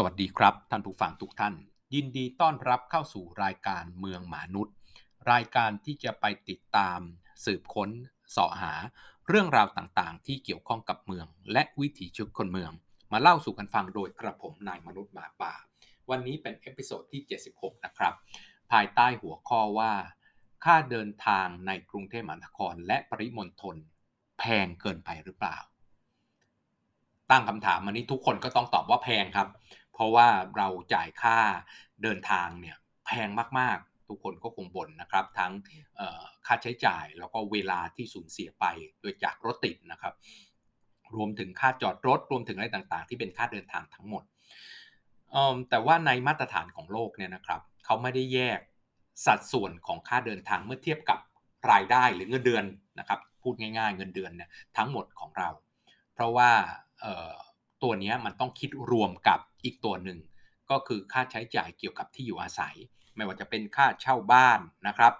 สวัสดีครับ ท่านผู้ฟังทุกท่าน ยินดีต้อนรับเข้าสู่รายการเมืองมนุษย์ รายการที่จะไปติดตาม สืบค้นเสาะหา เรื่องราวต่างๆ ที่เกี่ยวข้องกับเมือง และวิถีชีวิตคนเมือง มาเล่าสู่กันฟังโดยกระผมนายมนุษย์หมาป่า วันนี้เป็น episode ที่ 76 นะครับ ภายใต้หัวข้อว่า ค่าเดินทางในกรุงเทพมหานครและปริมณฑลแพงเกินไปหรือเปล่าตั้งคำถามมานี้ทุกคนก็ต้องตอบว่าแพงครับ เพราะว่าเราจ่ายค่าเดินทางเนี่ยแพงมากๆ ทุกคนก็คงบ่นนะครับ ทั้งค่าใช้จ่ายแล้วก็เวลาที่สูญเสียไปโดยจากรถติดนะครับ รวมถึงค่าจอดรถ รวมถึงอะไรต่างๆ ที่เป็นค่าเดินทางทั้งหมด แต่ว่าในมาตรฐานของโลกเนี่ยนะครับเขาไม่ได้แยกสัดส่วนของค่าเดินทางเมื่อเทียบกับรายได้หรือเงินเดือนนะครับพูดง่ายๆ เงินเดือนเนี่ยทั้งหมดของเรา เพราะว่าตัวนี้มันต้องคิดรวมกับ อีกตัวหนึ่งก็คือค่าใช้จ่ายเกี่ยวกับที่อยู่อาศัย ไม่ว่าจะเป็นค่าเช่าบ้านนะครับ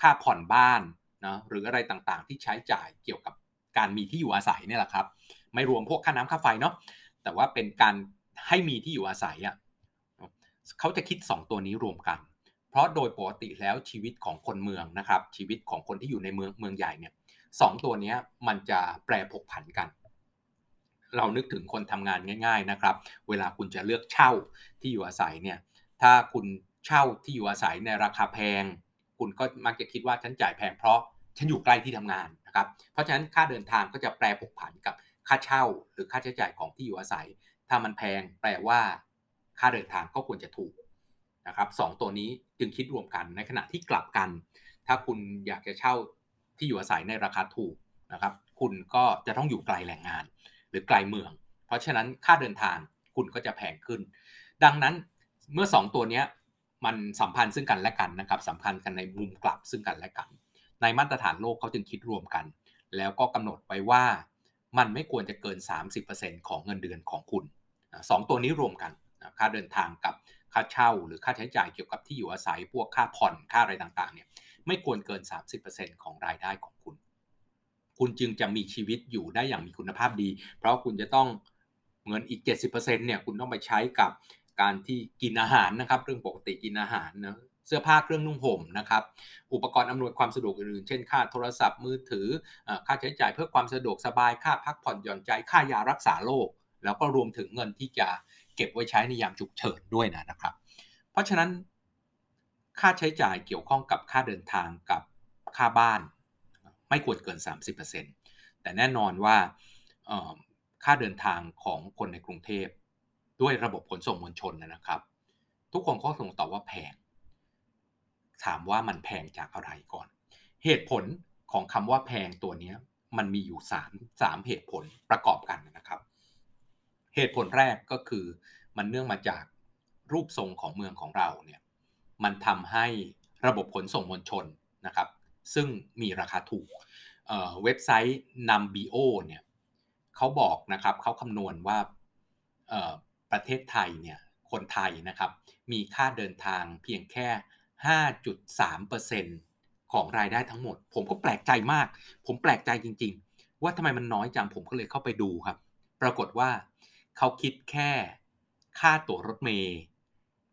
ค่าผ่อนบ้านนะหรืออะไรต่างๆ ที่ใช้จ่ายเกี่ยวกับการมีที่อยู่อาศัยเนี่ยแหละครับ ไม่รวมพวกค่าน้ำค่าไฟเนาะแต่ว่าเป็นการให้มีที่อยู่อาศัยอะเขาจะคิด 2 ตัวนี้รวมกัน เพราะโดยปกติแล้วชีวิตของคนเมืองนะครับ ชีวิตของคนที่อยู่ในเมืองเมืองใหญ่เนี่ยสตัวนี้มันจะแปรผกผันกัน เรานึกถึงคนทำงานง่ายๆนะครับ เวลาคุณจะเลือกเช่าที่อยู่อาศัยเนี่ยถ้าคุณเช่าที่อยู่อาศัยในราคาแพง คุณก็มักจะคิดว่าฉันจ่ายแพงเพราะฉันอยู่ใกล้ที่ทำงานนะครับเพราะฉะนั้นค่าเดินทางก็จะแปรผกผันกับค่าเช่า หรือค่าใช้จ่ายของที่อยู่อาศัย ถ้ามันแพงแปลว่าค่าเดินทางก็ควรจะถูกนะครับสตัวนี้จึงคิดรวมกันในขณะที่กลับกัน ถ้าคุณอยากจะเช่าที่อยู่อาศัยในราคาถูกนะครับ คุณก็จะต้องอยู่ไกลแหล่งงาน หรือไกลเมือง เพราะฉะนั้นค่าเดินทางคุณก็จะแพงขึ้น ดังนั้นเมื่อ 2 ตัวนี้มันสัมพันธ์ซึ่งกันและกันนะครับสัมพันธ์กันในมุมกลับซึ่งกันและกัน ในมาตรฐานโลกเขาจึงคิดรวมกัน แล้วก็กำหนดไว้ว่ามันไม่ควรจะเกิน 30%ของเงินเดือนของคุณสองตัวนี้รวมกันค่าเดินทางกับค่าเช่า หรือค่าใช้จ่ายเกี่ยวกับที่อยู่อาศัยพวกค่าผ่อนค่าอะไรต่างๆเนี่ยไม่ควรเกิน 30%ของรายได้ของคุณ คุณจึงจะมีชีวิตอยู่ได้อย่างมีคุณภาพดี เพราะคุณจะต้องเงินอีก 70%เนี่ยคุณต้องไปใช้กับการที่กินอาหารนะครับเรื่องปกติกินอาหารนะเสื้อผ้าเครื่องนุ่งห่มนะครับอุปกรณ์อำนวยความสะดวกอื่นๆ เช่นค่าโทรศัพท์มือถือค่าใช้จ่ายเพื่อความสะดวกสบายค่าพักผ่อนหย่อนใจค่ายารักษาโรคแล้วก็รวมถึงเงินที่จะเก็บไว้ใช้ในยามฉุกเฉินด้วยนะนะครับ เพราะฉะนั้นค่าใช้จ่ายเกี่ยวข้องกับค่าเดินทางกับค่าบ้าน ไม่ควรเกิน 30%แต่แน่นอนว่าค่าเดินทางของคนในกรุงเทพ ด้วยระบบขนส่งมวลชนนะครับ ทุกคนก็คงตอบว่าแพง ถามว่ามันแพงจากอะไรก่อน เหตุผลของคำว่าแพงตัวนี้มันมีอยู่3 3เหตุผลประกอบกันนะครับ เหตุผลแรกก็คือมันเนื่องมาจากรูปทรงของเมืองของเราเนี่ยมันทำให้ระบบขนส่งมวลชนนะครับ ซึ่งมีราคาถูกเว็บไซต์ Numbeo เนี่ยเขาบอกนะครับเขาคำนวณว่าประเทศไทยเนี่ยคนไทยนะครับมีค่าเดินทางเพียงแค่ 5.3%ของรายได้ทั้งหมด ผมก็แปลกใจมาก ผมแปลกใจจริง ๆ ว่าทำไมมันน้อยจังผมก็เลยเข้าไปดูครับ ปรากฏว่าเขาคิดแค่ค่าตั๋วรถเมย์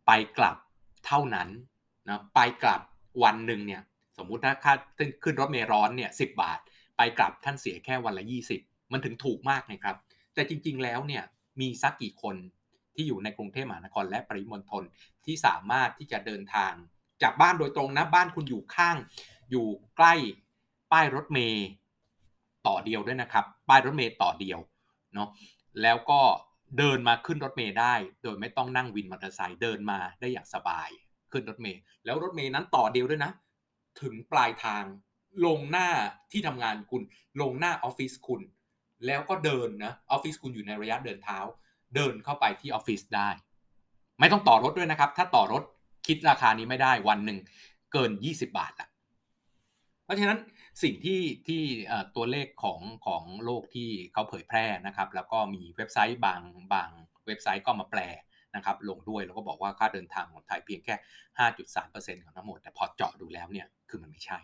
ไปกลับเท่านั้นนะไปกลับวันหนึ่งเนี่ย สมมุติถ้าค่าขึ้นรถเมล์ร้อนเนี่ยสิบาท ไปกลับท่านเสียแค่วันละ 20 มันถึงถูกมากนะครับ แต่จริง ๆ แล้วเนี่ยมีสักกี่คนที่อยู่ในกรุงเทพมหานครและปริมณฑลที่สามารถที่จะเดินทาง จากบ้านโดยตรงนะบ้านคุณอยู่ข้าง อยู่ใกล้ป้ายรถเมย์ต่อเดียวด้วยนะครับ ป้ายรถเมย์ต่อเดียวเนาะแล้วก็เดินมาขึ้นรถเมย์ได้ โดยไม่ต้องนั่งวินมอเตอร์ไซค์เดินมาได้อย่างสบายขึ้นรถเมย์แล้วรถเมย์นั้นต่อเดียวด้วยนะ ถึงปลายทาง ลงหน้าที่ทำงานคุณ ลงหน้าออฟฟิศคุณ แล้วก็เดินนะออฟฟิศคุณอยู่ในระยะเดินเท้า เดินเข้าไปที่ออฟฟิศได้ ไม่ต้องต่อรถด้วยนะครับ ถ้าต่อรถคิดราคานี้ไม่ได้วันหนึ่งเกิน 20 บาทละเพราะฉะนั้นสิ่งที่ที่ตัวเลขของของโลกที่เขาเผยแพร่นะครับ แล้วก็มีเว็บไซต์บางบางเว็บไซต์ก็มาแปล นะครับลงด้วยแล้วก็บอกว่าค่าเดินทางของไทยเพียงแค่ 5.3%ของทั้งหมด แต่พอเจาะดูแล้วเนี่ยคือมันไม่ใช่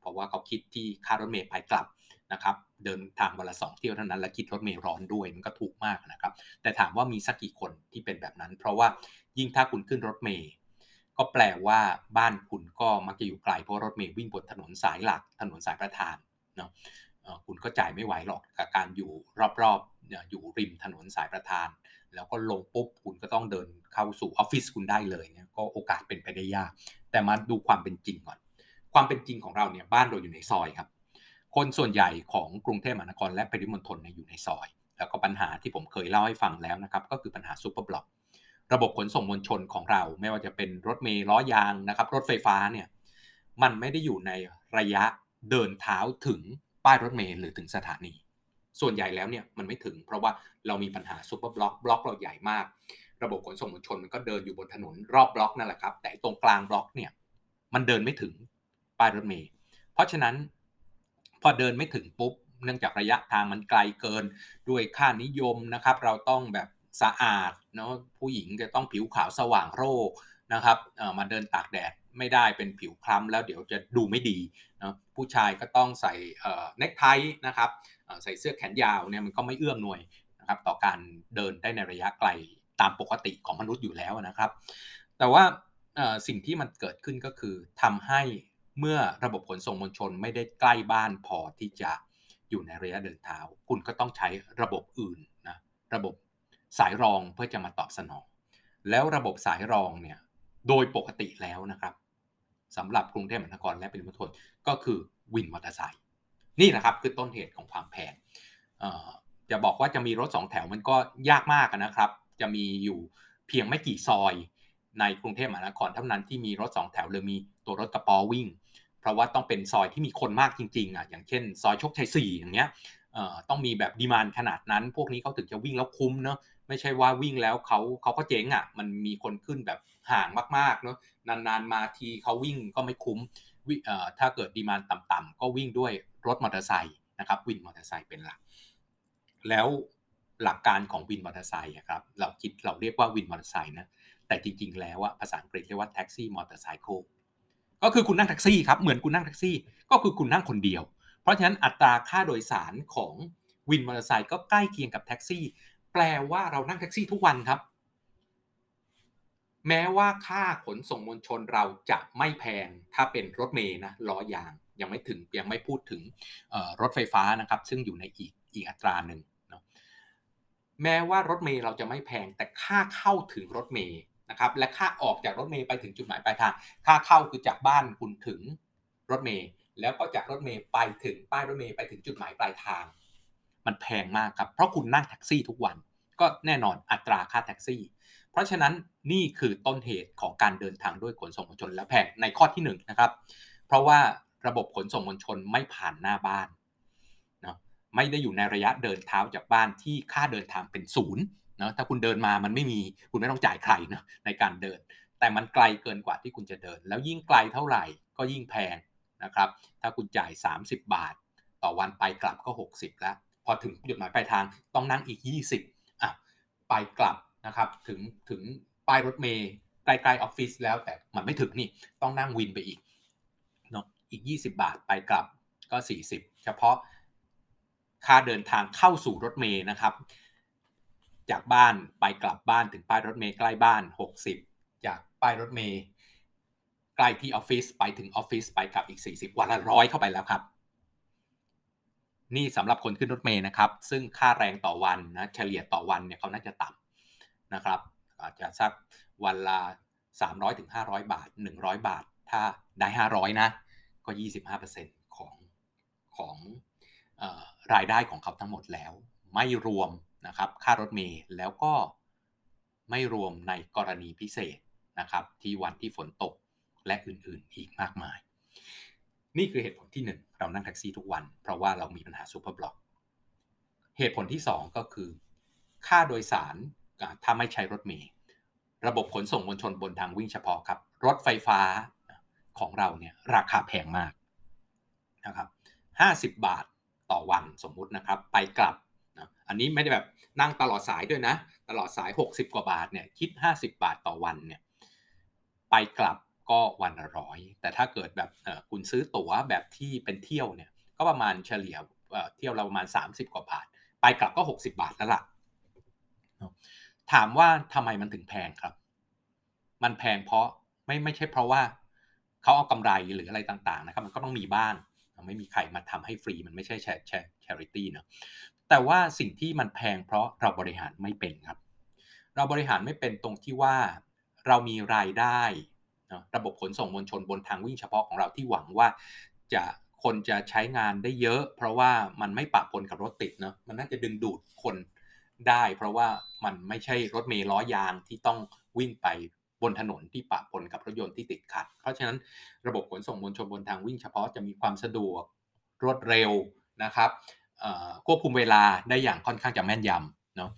เพราะว่าเขาคิดที่ค่ารถเมล์ไปกลับนะครับเดินทางวันละสองเที่ยวเท่านั้น และคิดรถเมล์ร้อนด้วยมันก็ถูกมากนะครับแต่ถามว่ามีสักกี่คนที่เป็นแบบนั้น เพราะว่ายิ่งถ้าคุณขึ้นรถเมล์ก็แปลว่าบ้านคุณก็มักจะอยู่ไกลเพราะรถเมล์วิ่งบนถนนสายหลักถนนสายประธานเนาะคุณก็จ่ายไม่ไหวหรอกกับการอยู่รอบๆอยู่ริมถนนสายประธาน แล้วก็ลงปุ๊บคุณก็ต้องเดินเข้าสู่ออฟฟิศคุณได้เลยเนี่ยก็โอกาสเป็นไปได้ยาก แต่มาดูความเป็นจริงก่อน ความเป็นจริงของเราเนี่ยบ้านเราอยู่ในซอยครับ คนส่วนใหญ่ของกรุงเทพมหานครและปริมณฑลเนี่ยอยู่ในซอย แล้วก็ปัญหาที่ผมเคยเล่าให้ฟังแล้วนะครับ ก็คือปัญหา superblock ระบบขนส่งมวลชนของเรา ไม่ว่าจะเป็นรถเมล์ล้อยางนะครับ รถไฟฟ้าเนี่ยมันไม่ได้อยู่ในระยะเดินเท้าถึงป้ายรถเมล์หรือถึงสถานี ส่วนใหญ่แล้วเนี่ยมันไม่ถึง เพราะว่าเรามีปัญหา superblock บล็อกเราใหญ่มาก ระบบขนส่งมวลชนมันก็เดินอยู่บนถนนรอบบล็อกนั่นแหละครับ แต่ตรงกลางบล็อกเนี่ยมันเดินไม่ถึงป้ายรถเมล์เพราะฉะนั้นพอเดินไม่ถึงปุ๊บเนื่องจากระยะทางมันไกลเกินด้วยค่านิยมนะครับ เราต้องแบบสะอาดเนาะผู้หญิงจะต้องผิวขาวสว่างโลกนะครับมาเดินตากแดดไม่ได้เป็นผิวคล้ำแล้วเดี๋ยวจะดูไม่ดีนะผู้ชายก็ต้องใส่เน็กไทนะครับ ใส่เสื้อแขนยาวเนี่ยมันก็ไม่เอื้อมหน่วยนะครับต่อการเดินได้ในระยะไกลตามปกติของมนุษย์อยู่แล้วนะครับ แต่ว่าสิ่งที่มันเกิดขึ้นก็คือทำให้เมื่อระบบขนส่งมวลชนไม่ได้ใกล้บ้านพอที่จะอยู่ในระยะเดินเท้า คุณก็ต้องใช้ระบบอื่นนะระบบสายรองเพื่อจะมาตอบสนอง แล้วระบบสายรองเนี่ยโดยปกติแล้วนะครับสำหรับกรุงเทพมหานครและปริมณฑลก็คือวินมอเตอร์ไซค์ นี่นะครับคือต้นเหตุของความแพงจะบอกว่าจะมีรถสองแถวมันก็ยากมากนะครับ จะมีอยู่เพียงไม่กี่ซอยในกรุงเทพมหานครเท่านั้นที่มีรถสองแถวหรือมีตัวรถกระป๋อวิ่ง เพราะว่าต้องเป็นซอยที่มีคนมากจริงๆอะอย่างเช่น ซอยโชคชัยสี่อย่างเงี้ยต้องมีแบบดีมานขนาดนั้น พวกนี้เขาถึงจะวิ่งแล้วคุ้มเนาะไม่ใช่ว่าวิ่งแล้วเขาเขาก็เจ๊งอะมันมีคนขึ้นแบบห่างมากๆเนาะนานๆมาทีเขาวิ่งก็ไม่คุ้มถ้าเกิด demand ต่ำๆก็วิ่งด้วย รถมอเตอร์ไซค์นะครับวินมอเตอร์ไซค์เป็นหลัก แล้วหลักการของวินมอเตอร์ไซค์ครับเราคิดเราเรียกว่าวินมอเตอร์ไซค์นะแต่จริง ๆ แล้วอะภาษาอังกฤษเรียกว่าแท็กซี่มอเตอร์ไซค์ก็คือคุณนั่งแท็กซี่ครับเหมือนคุณนั่งแท็กซี่ ก็คือคุณนั่งคนเดียว เพราะฉะนั้นอัตราค่าโดยสารของวินมอเตอร์ไซค์ก็ใกล้เคียงกับแท็กซี่ แปลว่าเรานั่งแท็กซี่ทุกวันครับ แม้ว่าค่าขนส่งมวลชนเราจะไม่แพง ถ้าเป็นรถเมย์นะล้อยาง ยังไม่ถึงยังไม่พูดถึงรถไฟฟ้านะครับ ซึ่งอยู่ในอีกอีกอัตราหนึ่งเนาะแม้ว่ารถเมย์เราจะไม่แพงแต่ค่าเข้าถึงรถเมย์นะครับและค่าออกจากรถเมย์ไปถึงจุดหมายปลายทาง ค่าเข้าคือจากบ้านคุณถึงรถเมย์แล้วก็จากรถเมย์ไปถึงป้ายรถเมย์ไปถึงจุดหมายปลายทาง มันแพงมากครับเพราะคุณนั่งแท็กซี่ทุกวัน ก็แน่นอนอัตราค่าแท็กซี่ เพราะฉะนั้นนี่คือต้นเหตุของการเดินทางด้วยขนส่งมวลชนและแพงในข้อที่1นนะครับ เพราะว่าระบบขนส่งมวลชนไม่ผ่านหน้าบ้านเนาะไม่ได้อยู่ในระยะเดินเท้าจากบ้านที่ค่าเดินทางเป็นศูนย์นะถ้าคุณเดินมามันไม่มีคุณไม่ต้องจ่ายใครนะในการเดิน แต่มันไกลเกินกว่าที่คุณจะเดิน แล้วยิ่งไกลเท่าไหร่ก็ยิ่งแพงนะครับ ถ้าคุณจ่าย 30 บาท ต่อวันไปกลับก็ 60 แล้ว พอถึงจุดหมายปลายทางต้องนั่งอีก 20อะไปกลับ นะครับถึงถึงป้ายรถเมย์ใกล้ๆออฟฟิศแล้วแต่มันไม่ถึงนี่ต้องนั่งวินไปอีกเนาะอีก 20 บาทไปกลับก็ 40 เฉพาะค่าเดินทางเข้าสู่รถเมย์นะครับ จากบ้านไปกลับบ้านถึงป้ายรถเมล์ใกล้บ้าน 60 จากป้ายรถเมล์ใกล้ที่ออฟฟิศไปถึงออฟฟิศไปกลับอีก 40 วันละร้อยเข้าไปแล้วครับนี่สำหรับคนขึ้นรถเมล์นะครับ ซึ่งค่าแรงต่อวันนะเฉลี่ยต่อวันเนี่ยเขาน่าจะต่ำ นะครับ อาจจะสักวันละ300ถึง500 บาท 100 บาท ถ้าได้ 500 นะ ก็ 25%ของของอรายได้ของเขาทั้งหมดแล้ว ไม่รวมนะครับค่ารถเมล์แล้วก็ไม่รวมในกรณีพิเศษนะครับ ที่วันที่ฝนตกและอื่นๆ อีกมากมาย นี่คือเหตุผลที่ 1 เรานั่งแท็กซี่ทุกวัน เพราะว่าเรามีปัญหา superblock เหตุผลที่ 2 ก็คือ ค่าโดยสาร ถ้าไม่ใช้รถเมล์ระบบขนส่งมวลชนบนทางวิ่งเฉพาะครับ รถไฟฟ้าของเราเนี่ยราคาแพงมากนะครับ 50 บาทต่อวันสมมุตินะครับ ไปกลับอันนี้ไม่ได้แบบนั่งตลอดสายด้วยนะ ตลอดสาย 60 กว่าบาทเนี่ยคิด 50 บาทต่อวันเนี่ยไปกลับก็วันละร้อยแต่ถ้าเกิดแบบคุณซื้อตั๋วแบบที่เป็นเที่ยวเนี่ยก็ประมาณเฉลี่ยเที่ยวเราประมาณ 30 กว่าบาท ไปกลับก็ 60 บาทแล้วล่ะ ถามว่าทำไมมันถึงแพงครับ มันแพงเพราะไม่ไม่ใช่เพราะว่าเขาเอากำไรหรืออะไรต่างๆนะครับ มันก็ต้องมีบ้างไม่มีใครมาทำให้ฟรีมันไม่ใช่แชร์แชร์ชริตี้เนาะแต่ว่าสิ่งที่มันแพงเพราะเราบริหารไม่เป็นครับ เราบริหารไม่เป็นตรงที่ว่าเรามีรายได้ระบบขนส่งมวลชนบนทางวิ่งเฉพาะของเราที่หวังว่าจะคนจะใช้งานได้เยอะ เพราะว่ามันไม่ปะปนกับรถติดเนาะมันน่าจะดึงดูดคน ได้ เพราะว่ามันไม่ใช่รถเมล์ล้อยางที่ต้องวิ่งไปบนถนนที่ปะปนกับรถยนต์ที่ติดขัด เพราะฉะนั้นระบบขนส่งมวลชนบนทางวิ่งเฉพาะจะมีความสะดวกรวดเร็วนะครับควบคุมเวลาได้อย่างค่อนข้างจะแม่นยำเนาะ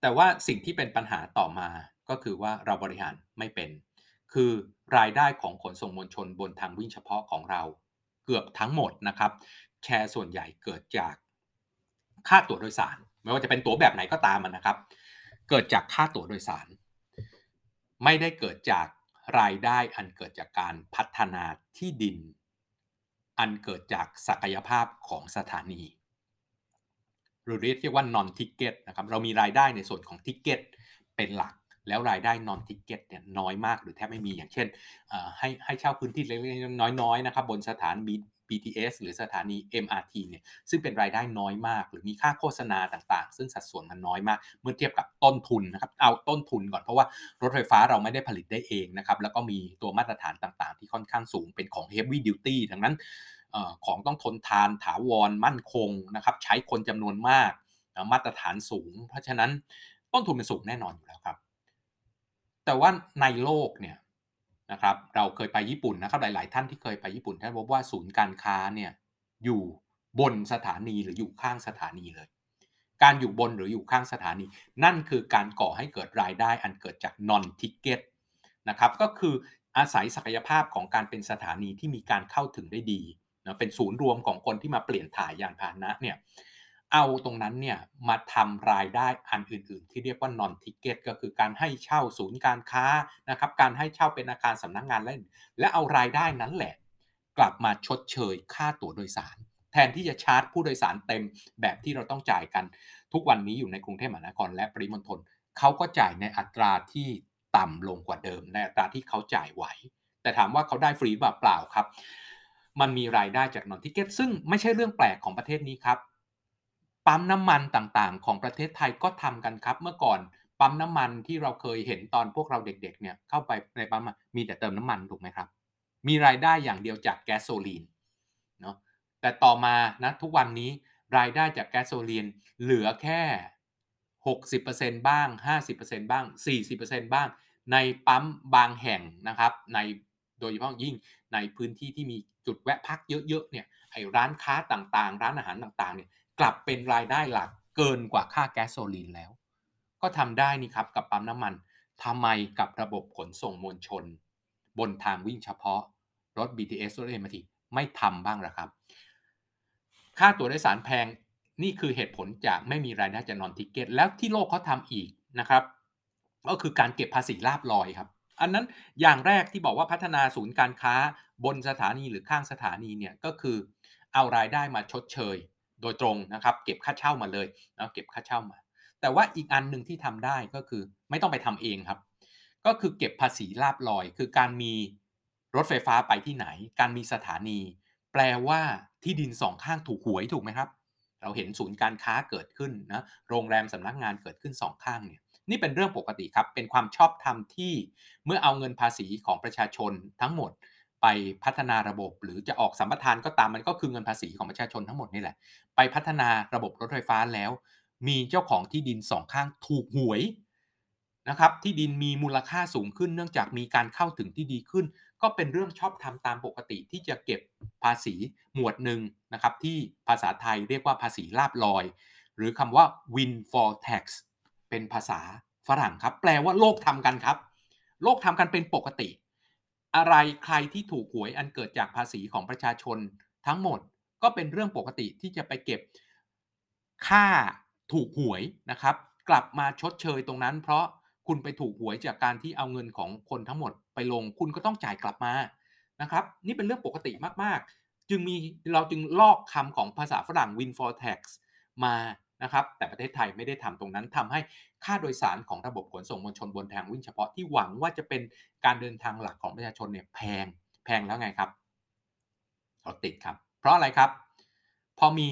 แต่ว่าสิ่งที่เป็นปัญหาต่อมาก็คือว่าเราบริหารไม่เป็น คือรายได้ของขนส่งมวลชนบนทางวิ่งเฉพาะของเราเกือบทั้งหมดนะครับ แชร์ส่วนใหญ่เกิดจากค่าตั๋วโดยสาร ไม่ว่าจะเป็นตั๋วแบบไหนก็ตามนะครับ เกิดจากค่าตั๋วโดยสาร ไม่ได้เกิดจากรายได้อันเกิดจากการพัฒนาที่ดิน อันเกิดจากศักยภาพของสถานีหรือเรียกว่า non ticket นะครับเรามีรายได้ในส่วนของ ticket เป็นหลัก แล้วรายได้ non ticket เนี่ยน้อยมากหรือแทบไม่มีอย่างเช่นให้ให้เช่าพื้นที่เล็กๆน้อยๆนะครับบนสถาน BTS หรือสถานี MRT เนี่ยซึ่งเป็นรายได้น้อยมาก หรือมีค่าโฆษณาต่างๆ ซึ่งสัดส่วนมันน้อยมาก เมื่อเทียบกับต้นทุนนะครับเอาต้นทุนก่อนเพราะว่ารถไฟฟ้าเราไม่ได้ผลิตได้เองนะครับแล้วก็มีตัวมาตรฐานต่างๆ ที่ค่อนข้างสูงเป็นของ heavy duty ดังนั้นของต้องทนทานถาวรมั่นคงนะครับใช้คนจำนวนมากมาตรฐานสูง เพราะฉะนั้นต้นทุนเป็นสูงแน่นอนอยู่แล้วครับ แต่ว่าในโลกเนี่ยนะครับเราเคยไปญี่ปุ่นนะครับหลาย ๆ ท่านที่เคยไปญี่ปุ่นท่านพบว่าศูนย์การค้าเนี่ยอยู่บนสถานีหรืออยู่ข้างสถานีเลย การอยู่บนหรืออยู่ข้างสถานี นั่นคือการก่อให้เกิดรายได้อันเกิดจาก non ticket นะครับก็คืออาศัยศักยภาพของการเป็นสถานีที่มีการเข้าถึงได้ดีนะเป็นศูนย์รวมของคนที่มาเปลี่ยนถ่ายยานพาหนะเนี่ย เอาตรงนั้นเนี่ยมาทำรายได้อันอื่น ๆ ที่เรียกว่า non ticket ก็คือการให้เช่าศูนย์การค้านะครับการให้เช่าเป็นอาคารสำนักงงานและและเอารายได้นั้นแหละ กลับมาชดเชยค่าตั๋วโดยสาร แทนที่จะชาร์จผู้โดยสารเต็มแบบที่เราต้องจ่ายกัน ทุกวันนี้อยู่ในกรุงเทพมหานครและปริมณฑลเขาก็จ่ายในอัตราที่ต่ำลงกว่าเดิม ในอัตราที่เขาจ่ายไหว แต่ถามว่าเขาได้ฟรีแบบเปล่าครับ มันมีรายได้จากนอนทิเก็ตซึ่งไม่ใช่เรื่องแปลกของประเทศนี้ครับ ปั๊มน้ำมันต่างๆ ของประเทศไทยก็ทำกันครับ เมื่อก่อนปั๊มน้ำมันที่เราเคยเห็นตอนพวกเราเด็กๆเนี่ยเข้าไปในปั๊มมีแต่เติมน้ำมันถูกไหมครับ มีรายได้อย่างเดียวจากแก๊สโซลีนเนาะแต่ต่อมานะทุกวันนี้รายได้จากแก๊สโซลีนเหลือแค่ 60%บ้าง 50%บ้าง 40%บ้าง ในปั๊มบางแห่งนะครับในโดยเฉพาะยิ่งในพื้นที่ที่มีจุดแวะพักเยอะๆเนี่ยไอ้ร้านค้าต่างๆ ร้านอาหารต่างๆเนี่ย กลับเป็นรายได้หลักเกินกว่าค่าแก๊สโซลีนแล้ว ก็ทำได้นี่ครับกับปั๊มน้ำมันทำไมกับระบบขนส่งมวลชน บนทางวิ่งเฉพาะรถ BTS รถ MRT ไม่ทำบ้างหรอครับ ค่าตั๋วโดยสารแพงนี่คือเหตุผลจากไม่มีรายได้จากนอนทิเกต แล้วที่โลกเขาทำอีกนะครับก็คือการเก็บภาษีลาบลอยครับ อันนั้นอย่างแรกที่บอกว่าพัฒนาศูนย์การค้าบนสถานีหรือข้างสถานีเนี่ยก็คือเอารายได้มาชดเชย โดยตรงนะครับ เก็บค่าเช่ามาเลยนะเก็บค่าเช่ามา แต่ว่าอีกอันหนึ่งที่ทำได้ก็คือไม่ต้องไปทำเองครับ ก็คือเก็บภาษีลาบลอย คือการมีรถไฟฟ้าไปที่ไหน การมีสถานี แปลว่าที่ดินสองข้างถูกหวยถูกไหมครับ เราเห็นศูนย์การค้าเกิดขึ้นนะโรงแรมสำนักงานเกิดขึ้นสองข้างเนี่ยนี่เป็นเรื่องปกติครับ เป็นความชอบธรรมที่เมื่อเอาเงินภาษีของประชาชนทั้งหมด ไปพัฒนาระบบ หรือจะออกสัมปทานก็ตามมันก็คือเงินภาษีของประชาชนทั้งหมดนี่แหละ ไปพัฒนาระบบรถไฟฟ้าแล้ว มีเจ้าของที่ดินสองข้างถูกหวยนะครับที่ดินมีมูลค่าสูงขึ้นเนื่องจากมีการเข้าถึงที่ดีขึ้น ก็เป็นเรื่องชอบธรรมตามปกติที่จะเก็บภาษีหมวดหนึ่งนะครับที่ภาษาไทยเรียกว่าภาษีลาบลอย หรือคำว่า windfall tax เป็นภาษาฝรั่งครับ แปลว่าโลกทำกันครับ โลกทำกันเป็นปกติ อะไรใครที่ถูกหวยอันเกิดจากภาษีของประชาชนทั้งหมดก็เป็นเรื่องปกติที่จะไปเก็บค่าถูกหวยนะครับ กลับมาชดเชยตรงนั้น เพราะคุณไปถูกหวยจากการที่เอาเงินของคนทั้งหมดไปลง คุณก็ต้องจ่ายกลับมานะครับ นี่เป็นเรื่องปกติมากๆ จึงมีเราจึงลอกคำของภาษาฝรั่ง windfall tax มา นะครับแต่ประเทศไทยไม่ได้ทำตรงนั้นทำให้ค่าโดยสารของระบบขนส่งมวลชนบนทางวิ่งเฉพาะที่หวังว่าจะเป็นการเดินทางหลักของประชาชนเนี่ยแพงแพงแล้วไงครับรถติดครับ เพราะอะไรครับ พอมี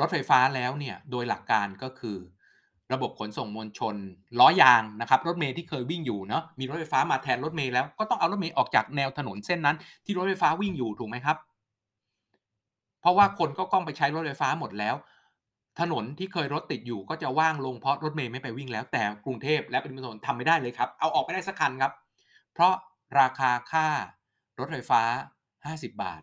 รถไฟฟ้าแล้วเนี่ยโดยหลักการก็คือ ระบบขนส่งมวลชนล้อยางนะครับรถเมล์ที่เคยวิ่งอยู่เนาะมีรถไฟฟ้ามาแทนรถเมล์แล้วก็ต้องเอารถเมล์ออกจากแนวถนนเส้นนั้น ที่รถไฟฟ้าวิ่งอยู่ถูกไหมครับ เพราะว่าคนก็ต้องไปใช้รถไฟฟ้าหมดแล้ว ถนนที่เคยรถติดอยู่ก็จะว่างลงเพราะรถเมล์ไม่ไปวิ่งแล้วแต่กรุงเทพและปริมณฑลทำไม่ได้เลยครับ เอาออกไม่ได้สักคันครับ เพราะราคาค่ารถไฟฟ้า 50 บาท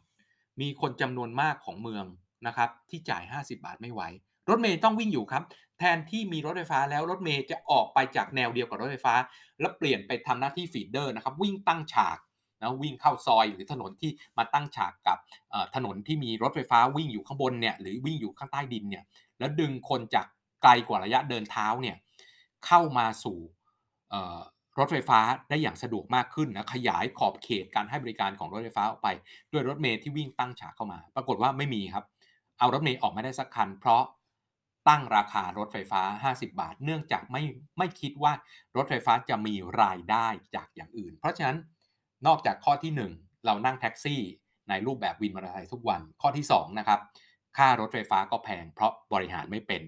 มีคนจำนวนมากของเมืองนะครับ ที่จ่าย 50 บาทไม่ไหว รถเมล์ต้องวิ่งอยู่ครับ แทนที่มีรถไฟฟ้าแล้วรถเมล์จะออกไปจากแนวเดียวกับรถไฟฟ้า แล้วเปลี่ยนไปทำหน้าที่ feeder นะครับ วิ่งตั้งฉากนะวิ่งเข้าซอยหรือถนนที่มาตั้งฉากกับถนนที่มีรถไฟฟ้าวิ่งอยู่ข้างบนเนี่ยหรือวิ่งอยู่ข้างใต้ดินเนี่ย แล้วดึงคนจากไกลกว่าระยะเดินเท้าเนี่ยเข้ามาสู่รถไฟฟ้าได้อย่างสะดวกมากขึ้นนะขยายขอบเขตการให้บริการของรถไฟฟ้าออกไป ด้วยรถเมล์ที่วิ่งตั้งฉากเข้ามา ปรากฏว่าไม่มีครับ เอารถเมล์ออกไม่ได้สักคัน เพราะตั้งราคารถไฟฟ้า 50 บาท เนื่องจากไม่ไม่คิดว่ารถไฟฟ้าจะมีรายได้จากอย่างอื่น เพราะฉะนั้นนอกจากข้อที่ 1 เรานั่งแท็กซี่ในรูปแบบวินมอเตอร์ไซค์ทุกวันข้อที่2นะครับ ค่ารถไฟฟ้าก็แพง เพราะบริหารไม่เป็น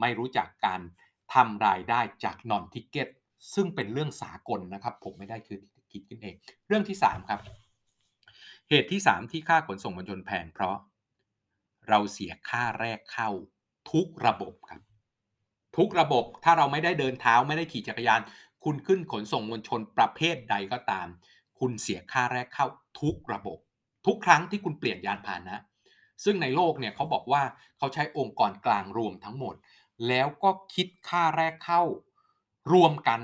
ไม่รู้จักการทำรายได้จากนอนทิเก็ตซึ่งเป็นเรื่องสากลนะครับ ผมไม่ได้คือคิดขึ้นเอง เรื่องที่ 3 ครับ เหตุที่ 3 ที่ค่าขนส่งมวลชนแพงเพราะ เราเสียค่าแรกเข้าทุกระบบครับ ทุกระบบถ้าเราไม่ได้เดินเท้าไม่ได้ขี่จักรยาน คุณขึ้นขนส่งมวลชนประเภทใดก็ตาม คุณเสียค่าแรกเข้าทุกระบบ ทุกครั้งที่คุณเปลี่ยนยานพาหนะ ซึ่งในโลกเนี่ยเขาบอกว่าเขาใช้องค์กรกลางรวมทั้งหมด แล้วก็คิดค่าแรกเข้ารวมกัน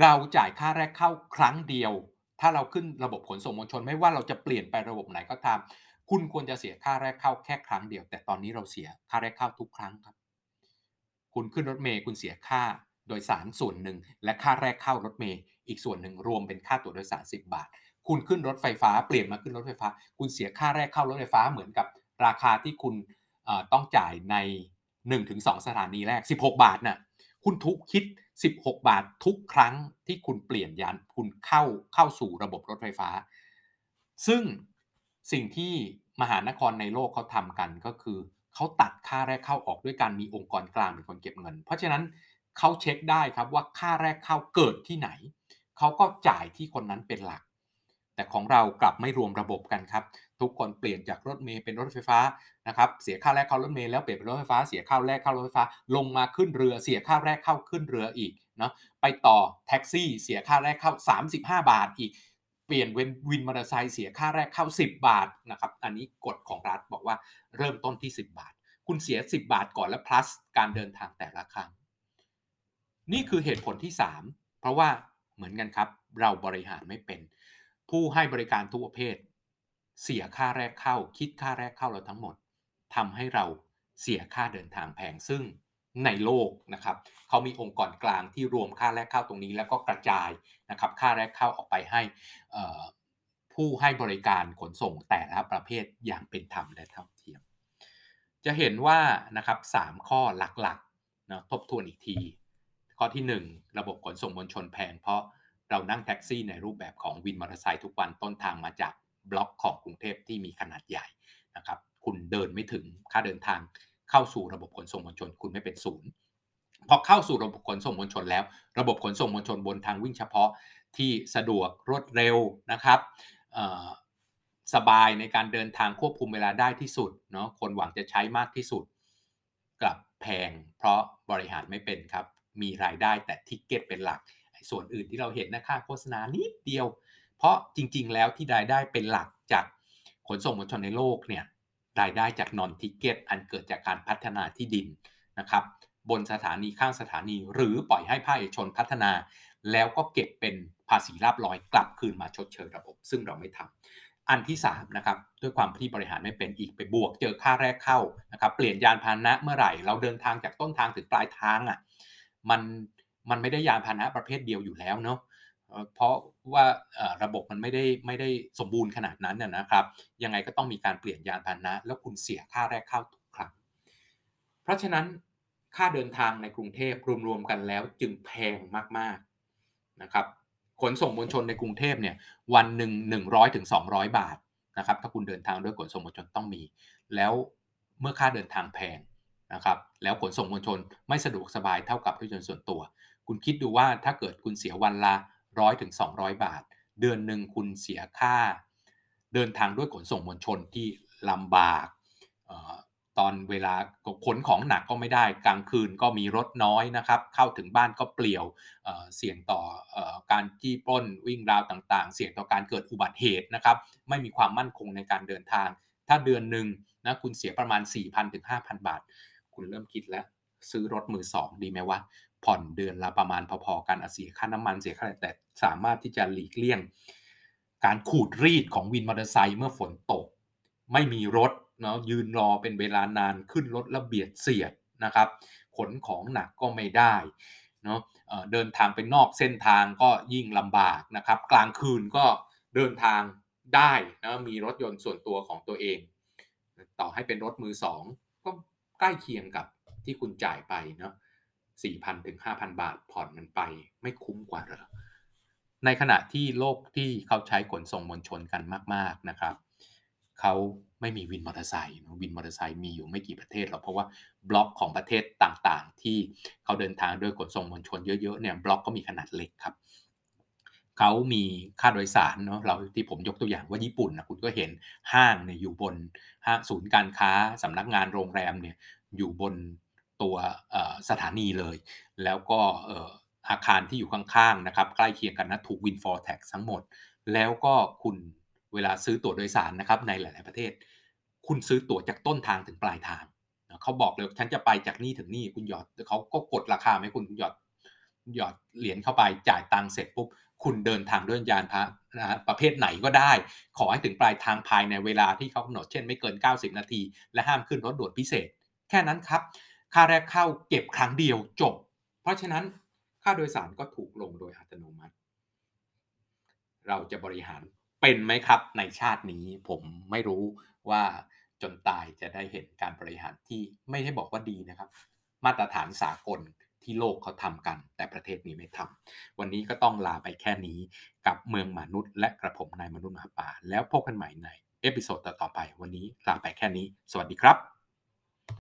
เราจ่ายค่าแรกเข้าครั้งเดียว ถ้าเราขึ้นระบบขนส่งมวลชน ไม่ว่าเราจะเปลี่ยนไประบบไหนก็ตาม คุณควรจะเสียค่าแรกเข้าแค่ครั้งเดียว แต่ตอนนี้เราเสียค่าแรกเข้าทุกครั้งครับ คุณขึ้นรถเมย์คุณเสียค่าโดยสารส่วนหนึ่งและค่าแรกเข้ารถเมย์อีกส่วนหนึ่งรวมเป็นค่าตั๋วโดยสาร 10 บาท คุณขึ้นรถไฟฟ้าเปลี่ยนมาขึ้นรถไฟฟ้า คุณเสียค่าแรกเข้ารถไฟฟ้าเหมือนกับราคาที่คุณต้องจ่ายใน 1-2 สถานีแรก 16 บาทน่ะคุณทุกคิด 16 บาททุกครั้งที่คุณเปลี่ยนยานคุณเข้าเข้าสู่ระบบรถไฟฟ้า ซึ่งสิ่งที่มหานครในโลกเขาทำกันก็คือเขาตัดค่าแรกเข้าออกด้วยการมีองค์กรกลางเป็นคนเก็บเงิน เพราะฉะนั้นเขาเช็คได้ครับว่าค่าแรกเข้าเกิดที่ไหน เขาก็จ่ายที่คนนั้นเป็นหลัก แต่ของเรากลับไม่รวมระบบกันครับ ทุกคนเปลี่ยนจากรถเมล์เป็นรถไฟฟ้านะครับ เสียค่าแรกเข้ารถเมล์แล้วเปลี่ยนเป็นรถไฟฟ้า เสียค่าแรกเข้ารถไฟฟ้า ลงมาขึ้นเรือ เสียค่าแรกเข้าขึ้นเรืออีกเนาะ ไปต่อแท็กซี่ เสียค่าแรกเข้า 35 บาทอีก เปลี่ยนเวนวินมอเตอร์ไซค์เสียค่าแรกเข้า 10 บาทนะครับ อันนี้กฎของรัฐบอกว่าเริ่มต้นที่ 10 บาท คุณเสีย 10 บาทก่อนแล้ว plus การเดินทางแต่ละครั้ง นี่คือเหตุผลที่ 3 เพราะว่าเหมือนกันครับ เราบริหารไม่เป็น ผู้ให้บริการทุกประเภท เสียค่าแรกเข้า คิดค่าแรกเข้าเราทั้งหมดทำให้เราเสียค่าเดินทางแพงซึ่งในโลกนะครับเขามีองค์กรกลางที่รวมค่าแรกเข้าตรงนี้ แล้วก็กระจายนะครับค่าแรกเข้าออกไปให้ผู้ให้บริการขนส่งแต่ละประเภทอย่างเป็นธรรมและเท่าเทียม จะเห็นว่านะครับ3ข้อหลักๆนะทบทวนอีกที ข้อที่ 1 ระบบขนส่งมวลชนแพงเพราะ เรานั่งแท็กซี่ในรูปแบบของวินมอเตอร์ไซค์ทุกวันต้นทางมาจากบล็อกของกรุงเทพที่มีขนาดใหญ่นะครับคุณเดินไม่ถึงค่าเดินทางเข้าสู่ระบบขนส่งมวลชน คุณไม่เป็นศูนย์พอเข้าสู่ระบบขนส่งมวลชนแล้ว ระบบขนส่งมวลชนบนทางวิ่งเฉพาะที่สะดวกรวดเร็วนะครับสบายในการเดินทางควบคุมเวลาได้ที่สุดเนาะคนหวังจะใช้มากที่สุด กลับแพงเพราะบริหารไม่เป็นครับ มีรายได้แต่ ticket เป็นหลัก ส่วนอื่นที่เราเห็นนะค่าโฆษณานิดเดียว เพราะจริง ๆ แล้วที่รายได้เป็นหลักจากขนส่งมวลชนในโลกเนี่ยรายได้จาก non-ticket อันเกิดจากการพัฒนาที่ดินนะครับบนสถานีข้างสถานี หรือปล่อยให้ภาคเอกชนพัฒนา แล้วก็เก็บเป็นภาษีลาภลอยกลับคืนมาชดเชยระบบ ซึ่งเราไม่ทำอันที่3นะครับด้วยความที่บริหารไม่เป็นอีกไปบวก เจอค่าแรกเข้านะครับเปลี่ยนยานพาหนะเมื่อไหร่ เราเดินทางจากต้นทางถึงปลายทางอะ่ะมัน มันไม่ได้ยานพาหนะประเภทเดียวอยู่แล้วเนาะเพราะว่าระบบมันไม่ได้ไม่ได้สมบูรณ์ขนาดนั้นนะครับ ยังไงก็ต้องมีการเปลี่ยนยานพาหนะ แล้วคุณเสียค่าแรกเข้าทุกครั้ง เพราะฉะนั้นค่าเดินทางในกรุงเทพรวมๆกันแล้วจึงแพงมากๆนะครับขนส่งมวลชนในกรุงเทพเนี่ยวันหนึ่งหนึ่งร้อยถึงสองร้อยบาทนะครับถ้าคุณเดินทางด้วยขนส่งมวลชนต้องมี แล้วเมื่อค่าเดินทางแพงนะครับแล้วขนส่งมวลชนไม่สะดวกสบายเท่ากับรถยนต์ส่วนตัว คุณคิดดูว่าถ้าเกิดคุณเสียวันละร้อยถึงสองร้อยบาท เดือนหนึ่งคุณเสียค่า เดินทางด้วยขนส่งมวลชนที่ลำบากตอนเวลาขนของหนักก็ไม่ได้ กลางคืนก็มีรถน้อยนะครับ เข้าถึงบ้านก็เปลี่ยวเเสี่ยงต่ออการจี้ปล้นวิ่งราวต่างๆ เสี่ยงต่อการเกิดอุบัติเหตุนะครับ ไม่มีความมั่นคงในการเดินทาง ถ้าเดือนหนึ่งนะคุณเสียประมาณ 4,000 ถึง 5,000 บาท คุณเริ่มคิดแล้ว ซื้อรถมือสองดีไหมว่า ผ่อนเดือนละประมาณพอๆกันเสียค่าน้ำมันเสียค่าอะไรแต่สามารถที่จะหลีกเลี่ยง การขูดรีดของวินมอเตอร์ไซค์เมื่อฝนตก ไม่มีรถเนาะยืนรอเป็นเวลานานขึ้นรถระเบียดเสียดนะครับ ขนของหนักก็ไม่ได้เนาะเดินทางไปนอกเส้นทางก็ยิ่งลำบากนะครับ กลางคืนก็เดินทางได้นะมีรถยนต์ส่วนตัวของตัวเอง ต่อให้เป็นรถมือสองก็ใกล้เคียงกับที่คุณจ่ายไปเนาะ สี่พันถึงห้าพันบาทผ่อนมันไปไม่คุ้มกว่าเหรอ ในขณะที่โลกที่เขาใช้ขนส่งมวลชนกันมาก ๆนะครับ เขาไม่มีวินมอเตอร์ไซค์วินมอเตอร์ไซค์มีอยู่ไม่กี่ประเทศหรอกเพราะว่าบล็อกของประเทศต่างๆ ที่เขาเดินทางด้วยขนส่งมวลชนเยอะๆเนี่ยบล็อกก็มีขนาดเล็กครับเขามีค่าโดยสารเนาะเราที่ผมยกตัวอย่างว่าญี่ปุ่นนะคุณก็เห็นห้างเนี่ยอยู่บนห้างศูนย์การค้าสำนักงานโรงแรมเนี่ยอยู่บน ตัวสถานีเลย แล้วก็อาคารที่อยู่ข้างๆนะครับใกล้เคียงกันนะถูก windfall tax ทั้งหมด แล้วก็คุณเวลาซื้อตั๋วโดยสารนะครับในหลายๆประเทศ คุณซื้อตั๋วจากต้นทางถึงปลายทางเขาบอกเลยฉันจะไปจากนี่ถึงนี่คุณหยอดเขาก็กดราคาไหมคุณคุณหยอดหยอดเหรียญเข้าไปจ่ายตังค์เสร็จปุ๊บคุณเดินทางด้วยยานพานะประเภทไหนก็ได้ ขอให้ถึงปลายทางภายในเวลาที่เขากำหนดเช่นไม่เกิน 90 นาที และห้ามขึ้นรถด่วนพิเศษ แค่นั้นครับ ค่าแรกเข้าเก็บครั้งเดียวจบ เพราะฉะนั้นค่าโดยสารก็ถูกลงโดยอัตโนมัติ เราจะบริหารเป็นไหมครับในชาตินี้ผมไม่รู้ว่าจนตายจะได้เห็นการบริหารที่ไม่ได้บอกว่าดีนะครับ มาตรฐานสากลที่โลกเขาทำกัน แต่ประเทศนี้ไม่ทำวันนี้ก็ต้องลาไปแค่นี้กับเมืองมนุษย์ และกระผมนายมนุษย์หมาป่า แล้วพบกันใหม่ใน episode ต่อไป วันนี้ลาไปแค่นี้ สวัสดีครับ